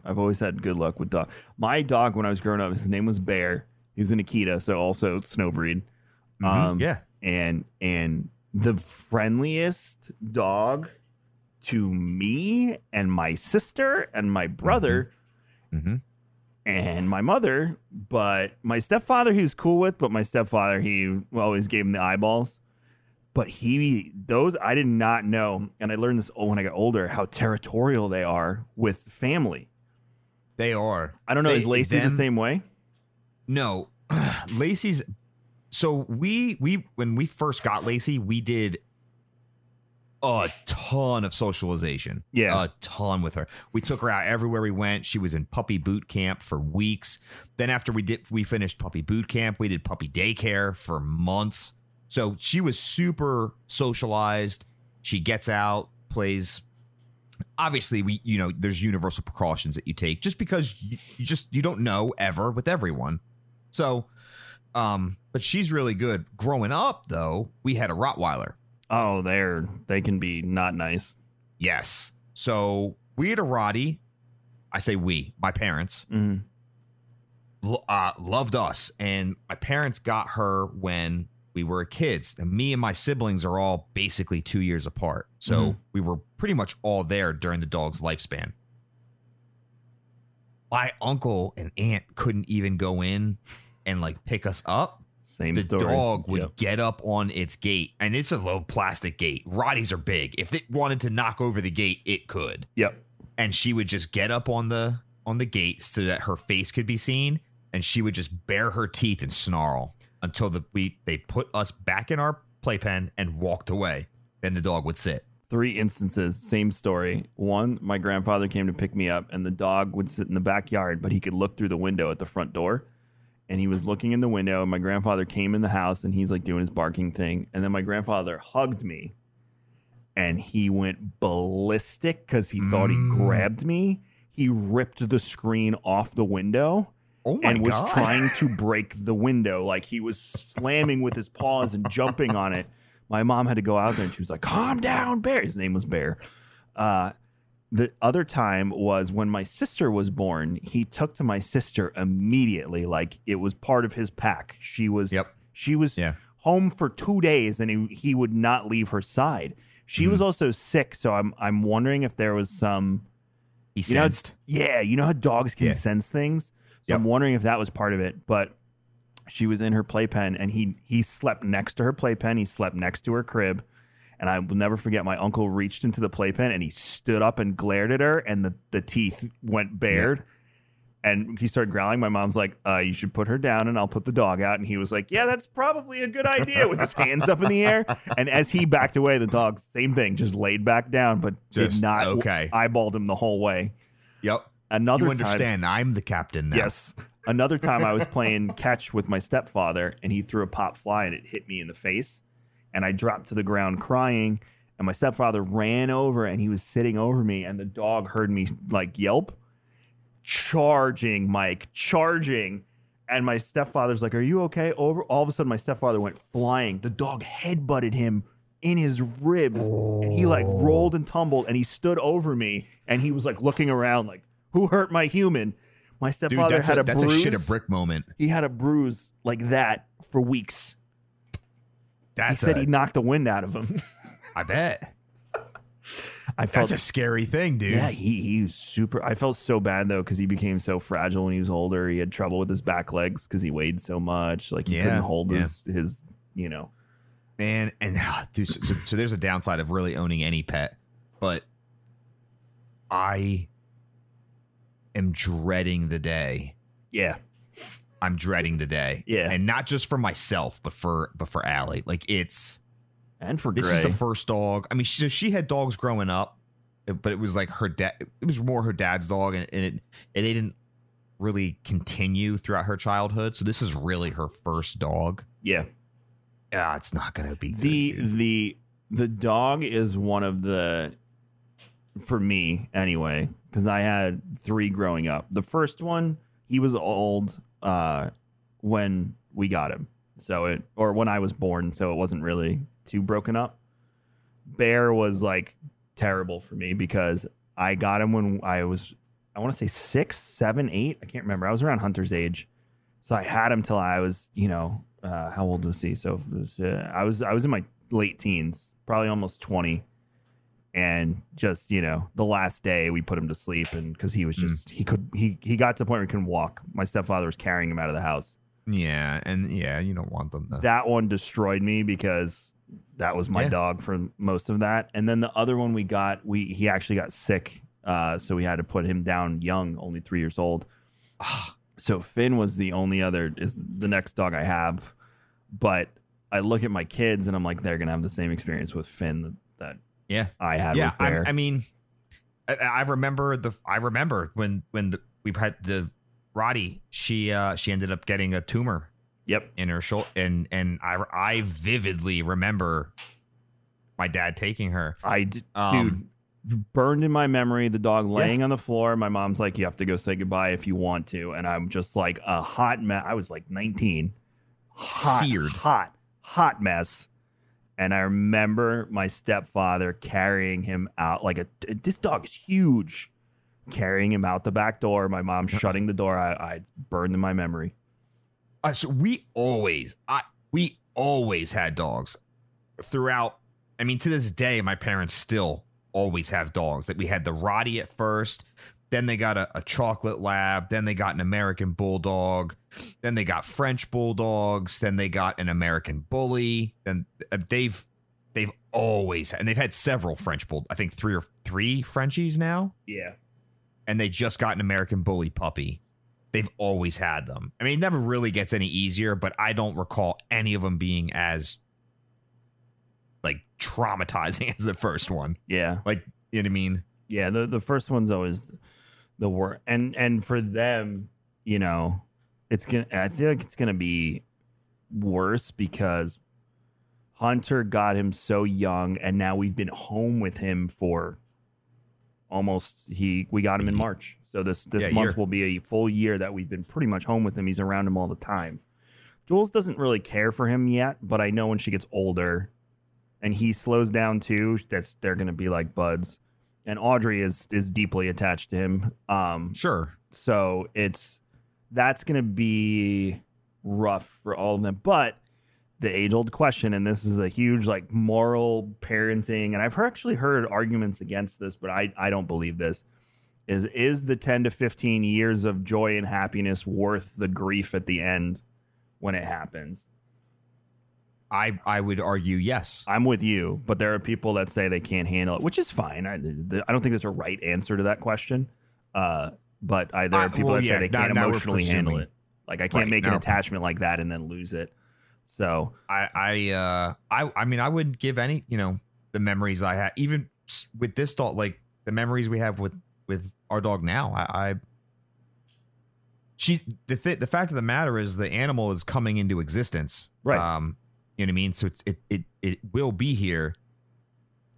I've always had good luck with dog. My dog when I was growing up, his name was Bear. He was an Akita, so also snow breed. Mhm, Um, yeah. and and the friendliest dog to me and my sister and my brother hmm and my mother, but my stepfather he was cool with, but my stepfather he always gave him the eyeballs. But he those I did not know, and I learned this when I got older how territorial they are with family. They are. I don't know, They- is Lacey the same way? No, Lacey's. So we we when we first got Lacey, we did a ton of socialization. Yeah. a ton with her. We took her out everywhere we went. She was in puppy boot camp for weeks. Then after we did, we finished puppy boot camp. We did puppy daycare for months. So she was super socialized. She gets out, plays. Obviously we you know there's universal precautions that you take just because you, you just you don't know ever with everyone. So um but she's really good. Growing up though we had a rottweiler. Oh, they're they can be not nice. yes. So we had a rottie i say we my parents. Mhm. uh, loved us. And my parents got her when we were kids and me and my siblings are all basically two years apart. So Mhm. we were pretty much all there during the dog's lifespan. My uncle and aunt couldn't even go in and like pick us up. Same the story. dog would get up on its gate and it's a low plastic gate. Rotties are big. If it wanted to knock over the gate it could. Yep. and she would just get up on the on the gate so that her face could be seen and she would just bare her teeth and snarl until the we they put us back in our playpen and walked away then the dog would sit three instances, same story. One, my grandfather came to pick me up, and the dog would sit in the backyard, but he could look through the window at the front door. And he was looking in the window, and my grandfather came in the house, and he's like doing his barking thing. And then my grandfather hugged me, and he went ballistic because he thought he Mm. grabbed me. He ripped the screen off the window oh and was god trying to break the window. Like he was slamming with his paws and jumping on it. My mom had to go out there and she was like, calm down, Bear. His name was Bear. Uh, the other time was when my sister was born. He took to my sister immediately, like it was part of his pack. She was, Yep. she was Yeah. home for two days, and he, he would not leave her side. She Mm-hmm. was also sick, so I'm I'm wondering if there was some he you know, sensed yeah, you know how dogs can Yeah. sense things. So Yep. I'm wondering if that was part of it. But she was in her playpen, and he he slept next to her playpen. He slept next to her crib, and I will never forget. My uncle reached into the playpen and he stood up and glared at her, and the the teeth went bared. And he started growling. My mom's like, uh, "You should put her down, and I'll put the dog out." And he was like, "Yeah, that's probably a good idea." With his hands up in the air, and as he backed away, the dog, same thing, just laid back down, but did not okay. eyeballed him the whole way. yep Another you time, i'm the captain now Yes. Another time I was playing catch with my stepfather and he threw a pop fly and it hit me in the face. And I dropped to the ground crying. And my stepfather ran over and he was sitting over me. And the dog heard me like yelp, charging, Mike, charging. And my stepfather's like, Are you okay? Over all of a sudden, my stepfather went flying. The dog headbutted him in his ribs. And he like rolled and tumbled and he stood over me and he was like looking around like, Who hurt my human? My dude stepfather that's, had a, a, that's bruise. a shit a brick moment He had a bruise like that for weeks. that's he said a- he knocked the wind out of him. i bet I felt that's a scary thing dude yeah, he he was super. I felt so bad though because he became so fragile when he was older. He had trouble with his back legs because he weighed so much. Like he Yeah, couldn't hold yeah. his his you know. man and ah, dude so, so, so there's a downside of really owning any pet but i am dreading the day Yeah, i'm dreading the day Yeah. and not just for myself but for but for Allie. like it's and for this Gray, is the first dog i mean she, she had dogs growing up but it was like her dad it was more her dad's dog and, and it and they didn't really continue throughout her childhood so this is really her first dog yeah. yeah it's not gonna be the dude. the the dog is one of the for me anyway because i had three growing up the first one he was old uh when we got him so it or when i was born so it wasn't really too broken up bear was like terrible for me because i got him when i was I want to say six, seven, eight. I can't remember. I was around Hunter's age, so I had him till I was, you know, uh, how old was he? So was, uh, I was, I was in my late teens, probably almost twenty, and just you know, the last day we put him to sleep, and because he was just he could he he got to the point where he couldn't walk. My stepfather was carrying him out of the house. Yeah, and yeah, you don't want them to. That one destroyed me because that was my Yeah. dog for most of that. And then the other one we got, we he actually got sick, uh, so we had to put him down young, only three years old. so Finn was the only other is the next dog I have, but I look at my kids and I'm like, they're gonna have the same experience with Finn that yeah, I had yeah. I, I mean, I, I remember the. I remember when when the, we had the rottie. She uh she ended up getting a tumor yep. in her shoulder, and and I I vividly remember my dad taking her. I d- Um, dude burned in my memory the dog laying on the floor my mom's like you have to go say goodbye if you want to and i'm just like a hot mess i was like 19 hot Seared. hot hot mess and i remember my stepfather carrying him out like a this dog is huge carrying him out the back door my mom shutting the door i, I burned in my memory Uh, so we always, I we always had dogs throughout. I mean, to this day, my parents still always have dogs. That we had the rottie at first, then they got a, a chocolate lab, then they got an American bulldog, then they got French bulldogs, then they got an American bully. Then uh, they've they've always and they've had several French bull. I think three or three Frenchies now yeah and they just got an American Bully puppy. They've always had them. I mean, it never really gets any easier, but I don't recall any of them being as like traumatizing as the first one. yeah Like, you know what I mean? Yeah, the the first one's always the worst, and and for them, you know, it's gonna. I feel like it's gonna be worse because Hunter got him so young, and now we've been home with him for almost he. We got him in mm-hmm. March, so this this Yeah, month year. will be a full year that we've been pretty much home with him. He's around him all the time. Jules doesn't really care for him yet, but I know when she gets older, and he slows down too, that's they're gonna be like buds and Audrey is is deeply attached to him. Um, Sure. so it's that's going to be rough for all of them. But the age old question, and this is a huge like moral parenting, and I've actually heard arguments against this, but I I don't believe this. Is is the ten to fifteen years of joy and happiness worth the grief at the end when it happens? I I would argue yes. I'm with you, but there are people that say they can't handle it, which is fine. I, I don't think there's a right answer to that question. Uh, but I, there are Uh, people well, that yeah, say they can't now we're emotionally handle it. Like I can't Right, make an attachment like that and then lose it. So I I uh I I mean I wouldn't give any you know the memories I had even with this dog like the memories we have with with our dog now. I, I she the th- the fact of the matter is the animal is coming into existence. Right. Um, you know what I mean. So it's it it it will be here.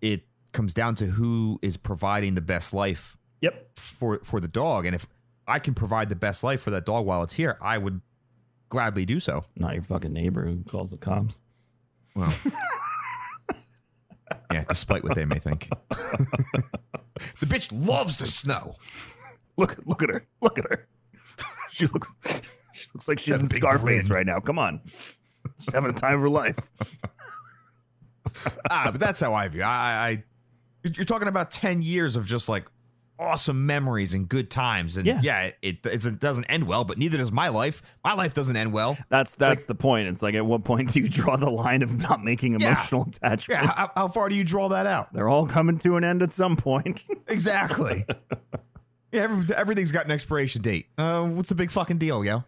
It comes down to who is providing the best life yep, for for the dog, and if I can provide the best life for that dog while it's here, I would gladly do so. not your fucking neighbor who calls the cops. Well, yeah, despite what they may think. the bitch loves the snow. Look, look at her. Look at her. she looks. She looks like she's Got a in Scarface right now. Come on, she's having a time of her life. ah, but that's how I view. I, I, I, you're talking about ten years of just like awesome memories and good times, and Yeah. yeah, it, it doesn't end well. But neither does my life. My life doesn't end well. That's that's the point. It's like at what point do you draw the line of not making Yeah. emotional attachment? Yeah, how, how far do you draw that out? They're all coming to an end at some point. Exactly. yeah, every, everything's got an expiration date. Uh, what's the big fucking deal, yo?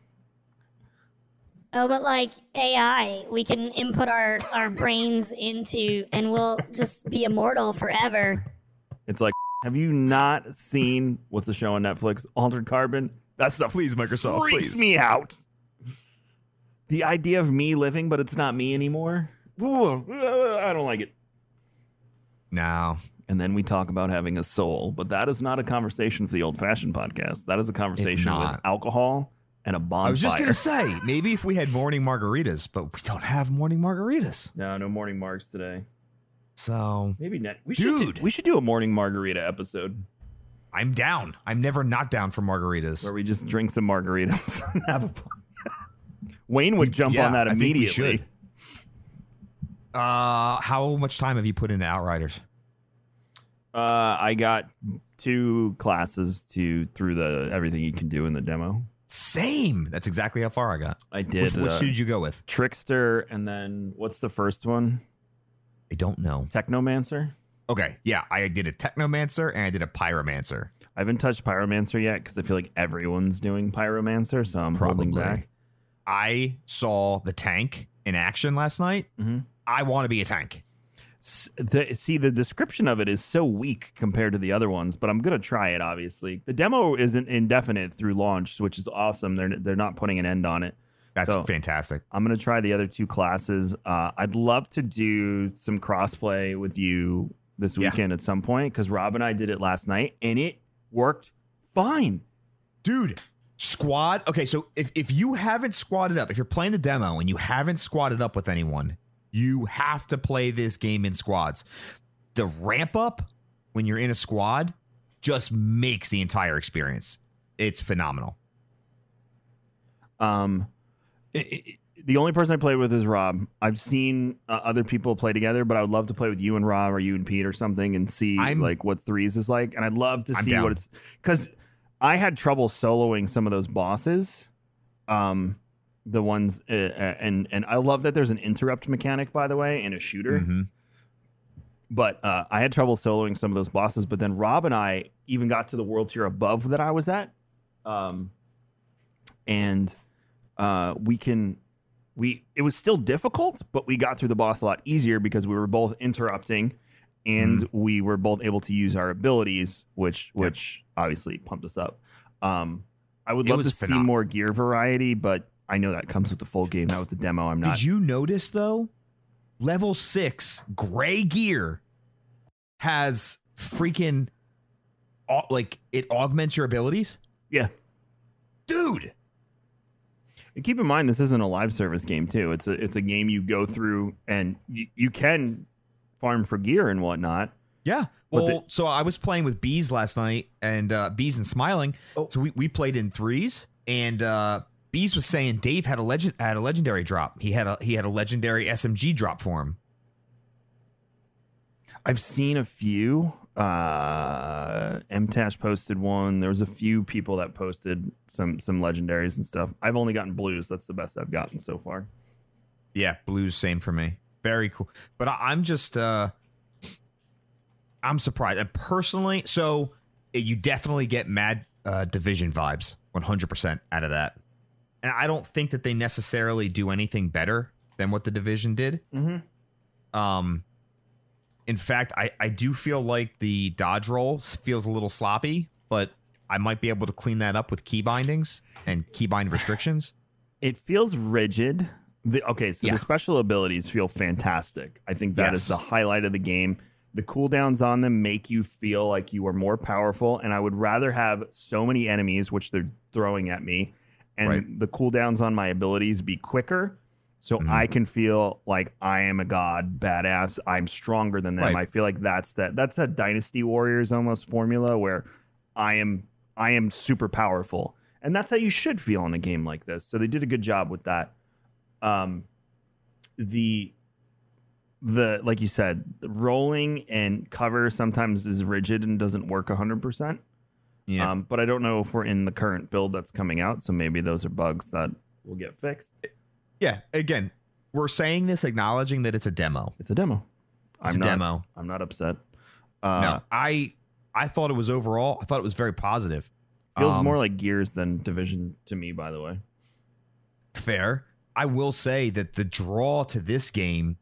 Oh, but like AI, we can input our, our brains into, and we'll just be immortal forever. It's like, have you not seen what's the show on Netflix? Altered Carbon. That stuff Please, Microsoft, freaks please. me out. The idea of me living, but it's not me anymore. Ooh, I don't like it. No, And then we talk about having a soul, but that is not a conversation for the old-fashioned podcast. That is a conversation with alcohol and a bonfire. I was just gonna say maybe if we had morning margaritas, but we don't have morning margaritas. no, no morning marks today. So Maybe next. We should do, Dude. we should do a morning margarita episode. I'm down. I'm never not down for margaritas. where we just drink some margaritas and have a Wayne would jump Yeah, on that I think we immediately. Uh, how much time have you put into Outriders? Uh, I got two classes to through the everything you can do in the demo. Same. That's exactly how far I got. I did Which, which uh, did you go with? Trickster, and then what's the first one? I don't know. Technomancer. Okay, yeah, I did a Technomancer and I did a Pyromancer. I haven't touched Pyromancer yet because I feel like everyone's doing Pyromancer, so I'm holding Probably. back. I saw the tank in action last night. Mhm. I want to be a tank. The, see, the description of it is so weak compared to the other ones, but I'm gonna try it. Obviously, the demo isn't indefinite through launch, which is awesome. They're they're not putting an end on it. That's So- fantastic. I'm gonna try the other two classes. Uh, I'd love to do some crossplay with you this Yeah. weekend at some point because Rob and I did it last night and it worked fine. Dude, squad. Okay, so if, if you haven't squatted up, if you're playing the demo and you haven't squatted up with anyone, you have to play this game in squads. The ramp up when you're in a squad just makes the entire experience. It's phenomenal. Um, i i the only person I played with is Rob. I've seen uh, other people play together, but I would love to play with you and Rob or you and Pete or something and see I'm- like what threes is like. And I'd love to see what it's because I had trouble soloing some of those bosses. Um, the ones uh, uh, and and I love that there's an interrupt mechanic by the way in a shooter. Mhm. but uh, I had trouble soloing some of those bosses. But then Rob and I even got to the world tier above that I was at, um, and uh, we can we it was still difficult, but we got through the boss a lot easier because we were both interrupting, and Mm-hmm. we were both able to use our abilities, which which obviously pumped us up. Um, I would It love to see more gear variety, but I know that comes with the full game, not with the demo. I'm not. Did you notice though? Level six gray gear has freaking like it augments your abilities, yeah. dude. And keep in mind, this isn't a live service game too. It's a it's a game you go through, and you, you can farm for gear and whatnot. Yeah. Well, the- so I was playing with bees last night, and uh, bees and smiling. Oh. So we, we played in threes, and uh, bees was saying Dave had a legend had a legendary drop. He had a he had a legendary SMG drop for him. I've seen a few. Uh, MTash posted one. There was a few people that posted some some legendaries and stuff. I've only gotten blues. That's the best I've gotten so far. Yeah, blues same for me. Very cool. But I, I'm just uh I'm surprised. Personally, so uh, you definitely get mad uh, division vibes 100% out of that. And I don't think that they necessarily do anything better than what the division did. Mm-hmm. Um in fact, I I do feel like the dodge roll feels a little sloppy, but I might be able to clean that up with key bindings and keybind restrictions. It feels rigid. The, okay, so Yeah. the special abilities feel fantastic. I think that is Yes. the highlight of the game. The cooldowns on them make you feel like you are more powerful, and I would rather have so many enemies, which they're throwing at me, and Right. the cooldowns on my abilities be quicker, so Mhm. I can feel like I am a god, badass. I'm stronger than them. Right. I feel like that's that. That's a Dynasty Warriors almost formula where I am I am super powerful, and that's how you should feel in a game like this. So they did a good job with that. Um, the the like you said, the rolling and cover sometimes is rigid and doesn't work hundred percent. Yeah. Um, but I don't know if we're in the current build that's coming out, so maybe those are bugs that will get fixed. Yeah, again, we're saying this acknowledging that it's a demo. It's a demo. It's I'm a not, demo. I'm not upset. Uh, no, I I thought it was overall. I thought it was very positive. feels Um, more like Gears than Division to me. By the way, fair. I will say that the draw to this game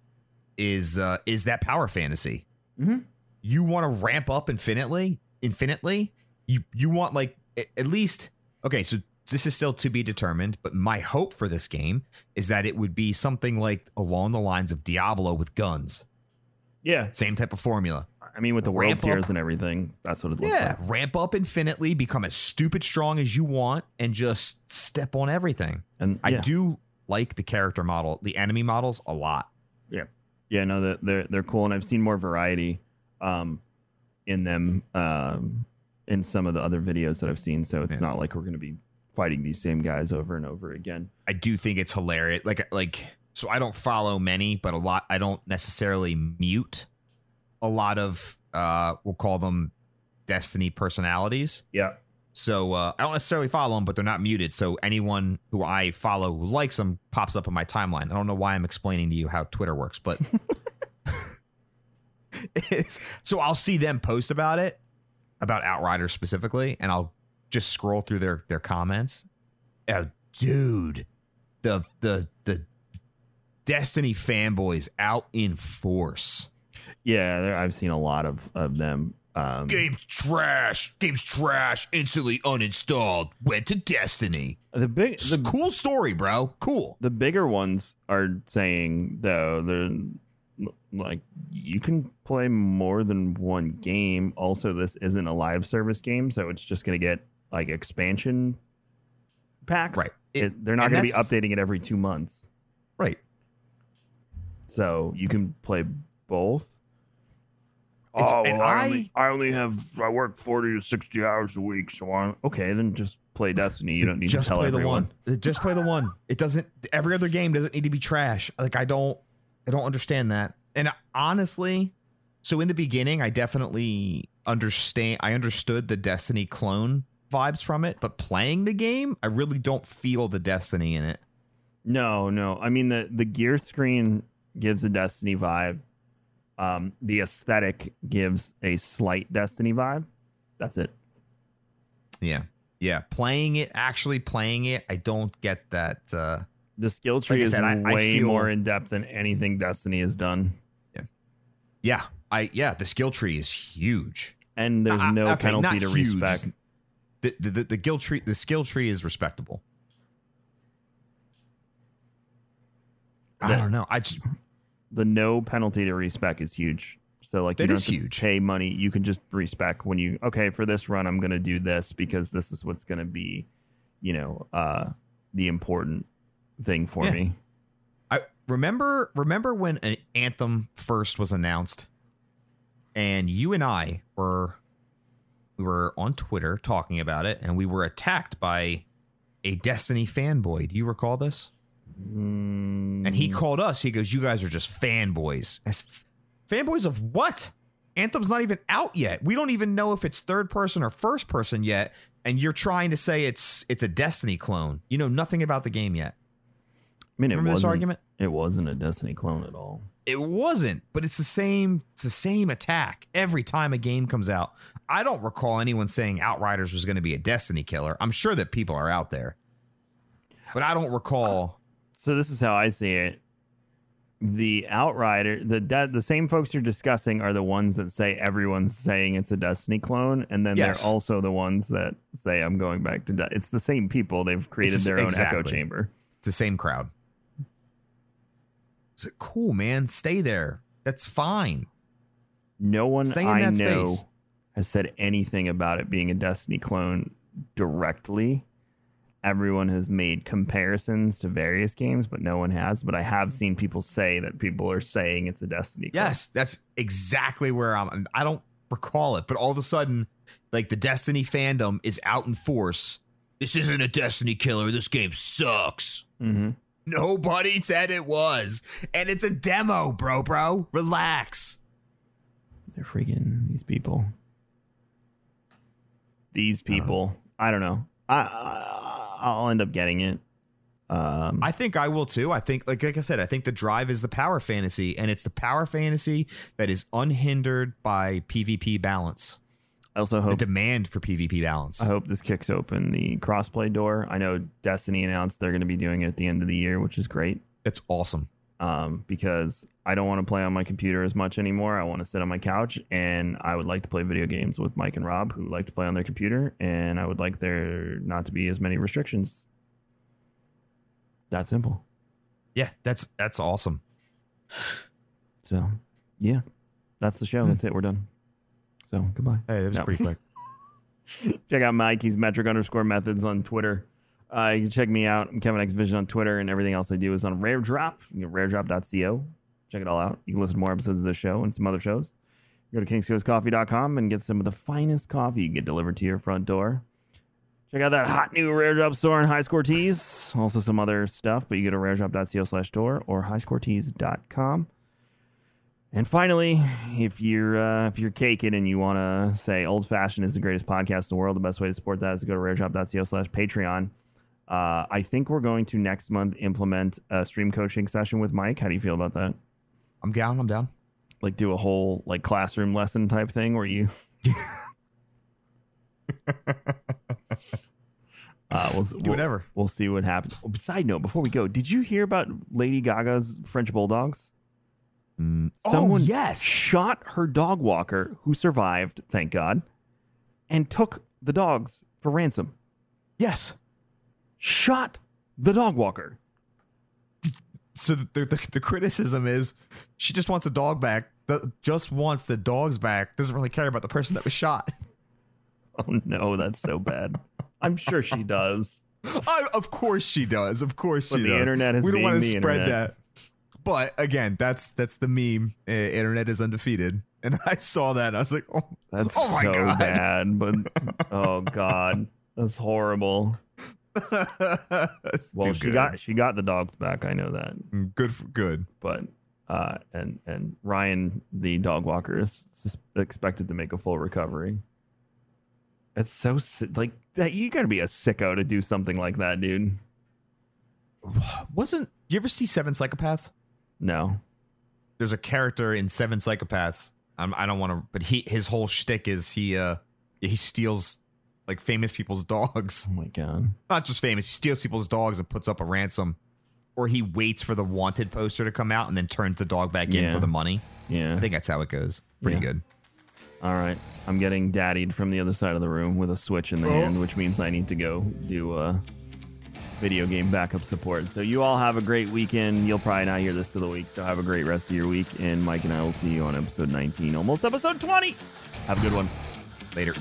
is uh, is that power fantasy. Mhm. You want to ramp up infinitely, infinitely. You you want like at least okay. So this is still to be determined, but my hope for this game is that it would be something like along the lines of Diablo with guns. yeah. Same type of formula. I mean, with the world Ramp up. tiers and everything, that's what it looks Yeah, like. ramp up infinitely, become as stupid strong as you want, and just step on everything. And I yeah. do like the character model, the enemy models a lot. Yeah, yeah, no, they're they're cool, and I've seen more variety um, in them. Um, in some of the other videos that I've seen. So it's not like we're going to be fighting these same guys over and over again. I do think it's hilarious. Like like so I don't follow many, but a lot I don't necessarily mute a lot of uh we'll call them Destiny personalities. Yeah. So uh, I don't necessarily follow them, but they're not muted. So anyone who I follow who likes them pops up in my timeline. I don't know why I'm explaining to you how Twitter works, but it's, so I'll see them post about it, about Outriders specifically, and I'll just scroll through their their comments. Oh, dude, the the the Destiny fanboys out in force. Yeah, I've seen a lot of of them. Um, Game's trash. Game's trash. Instantly uninstalled. Went to Destiny. the big the cool story, bro. Cool. the bigger ones are saying though they're like you can play more than one game also this isn't a live service game so it's just going to get like expansion packs Right. it, It- they're not going to be updating it every two months Right. so you can play both oh, It's- oh, and well, I, I- only, I only have I work forty to sixty hours a week, so I'm okay. Then just play Destiny. You don't need just to tell play everyone. the one. Just play the one. It doesn't. Every other game doesn't need to be trash. Like I don't. I don't understand that. And honestly, so in the beginning, I definitely understand. I understood the Destiny clone vibes from it, but playing the game, I really don't feel the Destiny in it. No, no. I mean the the gear screen gives a Destiny vibe. Um, the aesthetic gives a slight Destiny vibe. That's it. Yeah. Yeah. Playing it, actually playing it, I don't get that. Uh, The skill tree I is said, I- I way feel- more in depth than anything Destiny has done, yeah. I yeah. The skill tree is huge. and there's Uh, no okay, penalty to huge. respec. The, the the the guild tree the skill tree is respectable. I don't know. I just The no penalty to respec is huge. So like you don't is have to huge. pay money. You can just respec when you okay for this run. I'm going to do this because this is what's going to be, you know, uh, the important thing for Yeah. me. Remember remember when an Anthem first was announced, and you and I were we were on Twitter talking about it, and we were attacked by a Destiny fanboy. Do you recall this? Mm, And he called us. He goes, "You guys are just fanboys." Said, fanboys of what? Anthem's not even out yet. We don't even know if it's third person or first person yet. And you're trying to say it's it's a Destiny clone. You know nothing about the game yet. I mean, it Remember this wasn't, argument? It wasn't a Destiny clone at all. It wasn't, but it's the same. It's the same attack every time a game comes out. I don't recall anyone saying Outriders was going to be a Destiny killer. I'm sure that people are out there, but I don't recall. So this is how I see it. The Outrider, the de- the same folks you're discussing are the ones that say everyone's saying it's a Destiny clone, and then Yes. they're also the ones that say I'm going back to. De-. It's the same people. They've created It's the- their own echo chamber. It's the same crowd. Is it cool, man? Stay there. That's fine. No one Stay I know space. has said anything about it being a Destiny clone directly. Everyone has made comparisons to various games, but no one has. But I have seen people say that people are saying it's a Destiny clone. Yes, that's exactly where I'm. I don't recall it, but all of a sudden, like the Destiny fandom is out in force. This isn't a Destiny killer. This game sucks. Mm-hmm. Nobody said it was. And it's a demo, bro, bro. Relax. They're freaking these people. These people. I don't know. I, I I'll end up getting it. Um, I think I will too. I think, like, like I said, I think the drive is the power fantasy, and it's the power fantasy that is unhindered by PvP balance, I also the hope demand for PvP balance. I hope this kicks open the crossplay door. I know Destiny announced they're going to be doing it at the end of the year, which is great. It's awesome. Um, because I don't want to play on my computer as much anymore. I want to sit on my couch, and I would like to play video games with Mike and Rob, who like to play on their computer, and I would like there not to be as many restrictions. That simple. Yeah, that's that's awesome. So, yeah, that's the show. That's it. We're done. So, goodbye. Hey, that was No. pretty quick. check out Mike. He's metric underscore methods on Twitter. Uh, you can check me out. I'm Kevin X Vision on Twitter, and everything else I do is on Rare Drop. You can go raredrop.co. Check it all out. You can listen to more episodes of this show and some other shows. Go to kingscoastcoffee.com and get some of the finest coffee you can get delivered to your front door. Check out that hot new Rare Drop store and High Score Tees. Also some other stuff, but you go to raredrop.co slash store or highscoretees.com. And finally, if you're uh, if you're caking and you want to say old fashioned is the greatest podcast in the world, the best way to support that is to go to raredrop.co slash Patreon. Uh, I think we're going to next month implement a stream coaching session with Mike. How do you feel about that? I'm down. I'm down. Like do a whole like classroom lesson type thing where you Uh, we'll, Do whatever. We'll, we'll see what happens. Oh, side note, before we go, did you hear about Lady Gaga's French bulldogs? Mm. Someone oh, yes. shot her dog walker, who survived, thank God, and took the dogs for ransom. Yes. Shot the dog walker. So the, the, the criticism is she just wants a dog back. The, just wants the dogs back. Doesn't really care about the person that was shot. Oh no, that's so bad. I'm sure she does. I, of course she does. Of course she does. But she the does. internet is we don't want to spread internet. that. But again, that's that's the meme. Uh, internet is undefeated, and I saw that. And I was like, oh, That's Oh so God. bad. But oh god, that's horrible. that's Well, she good. got she got the dogs back. I know that. good. For, good. but uh, and and Ryan, the dog walker, is expected to make a full recovery. It's so like that. You got to be a sicko to do something like that, dude. Wasn't you ever see Seven Psychopaths? No, There's a character in Seven Psychopaths. I'm, I don't want to, but he his whole shtick is he uh he steals like famous people's dogs. oh my god, not just famous. He steals people's dogs and puts up a ransom, or he waits for the wanted poster to come out and then turns the dog back in Yeah. for the money. yeah. I think that's how it goes. Pretty Yeah. good. All right, I'm getting daddied from the other side of the room with a switch in the hand, which means I need to go do uh, video game backup support. So you all have a great weekend. You'll probably not hear this till the week, so have a great rest of your week. And Mike and I will see you on episode 19, almost episode 20. Have a good one. Later.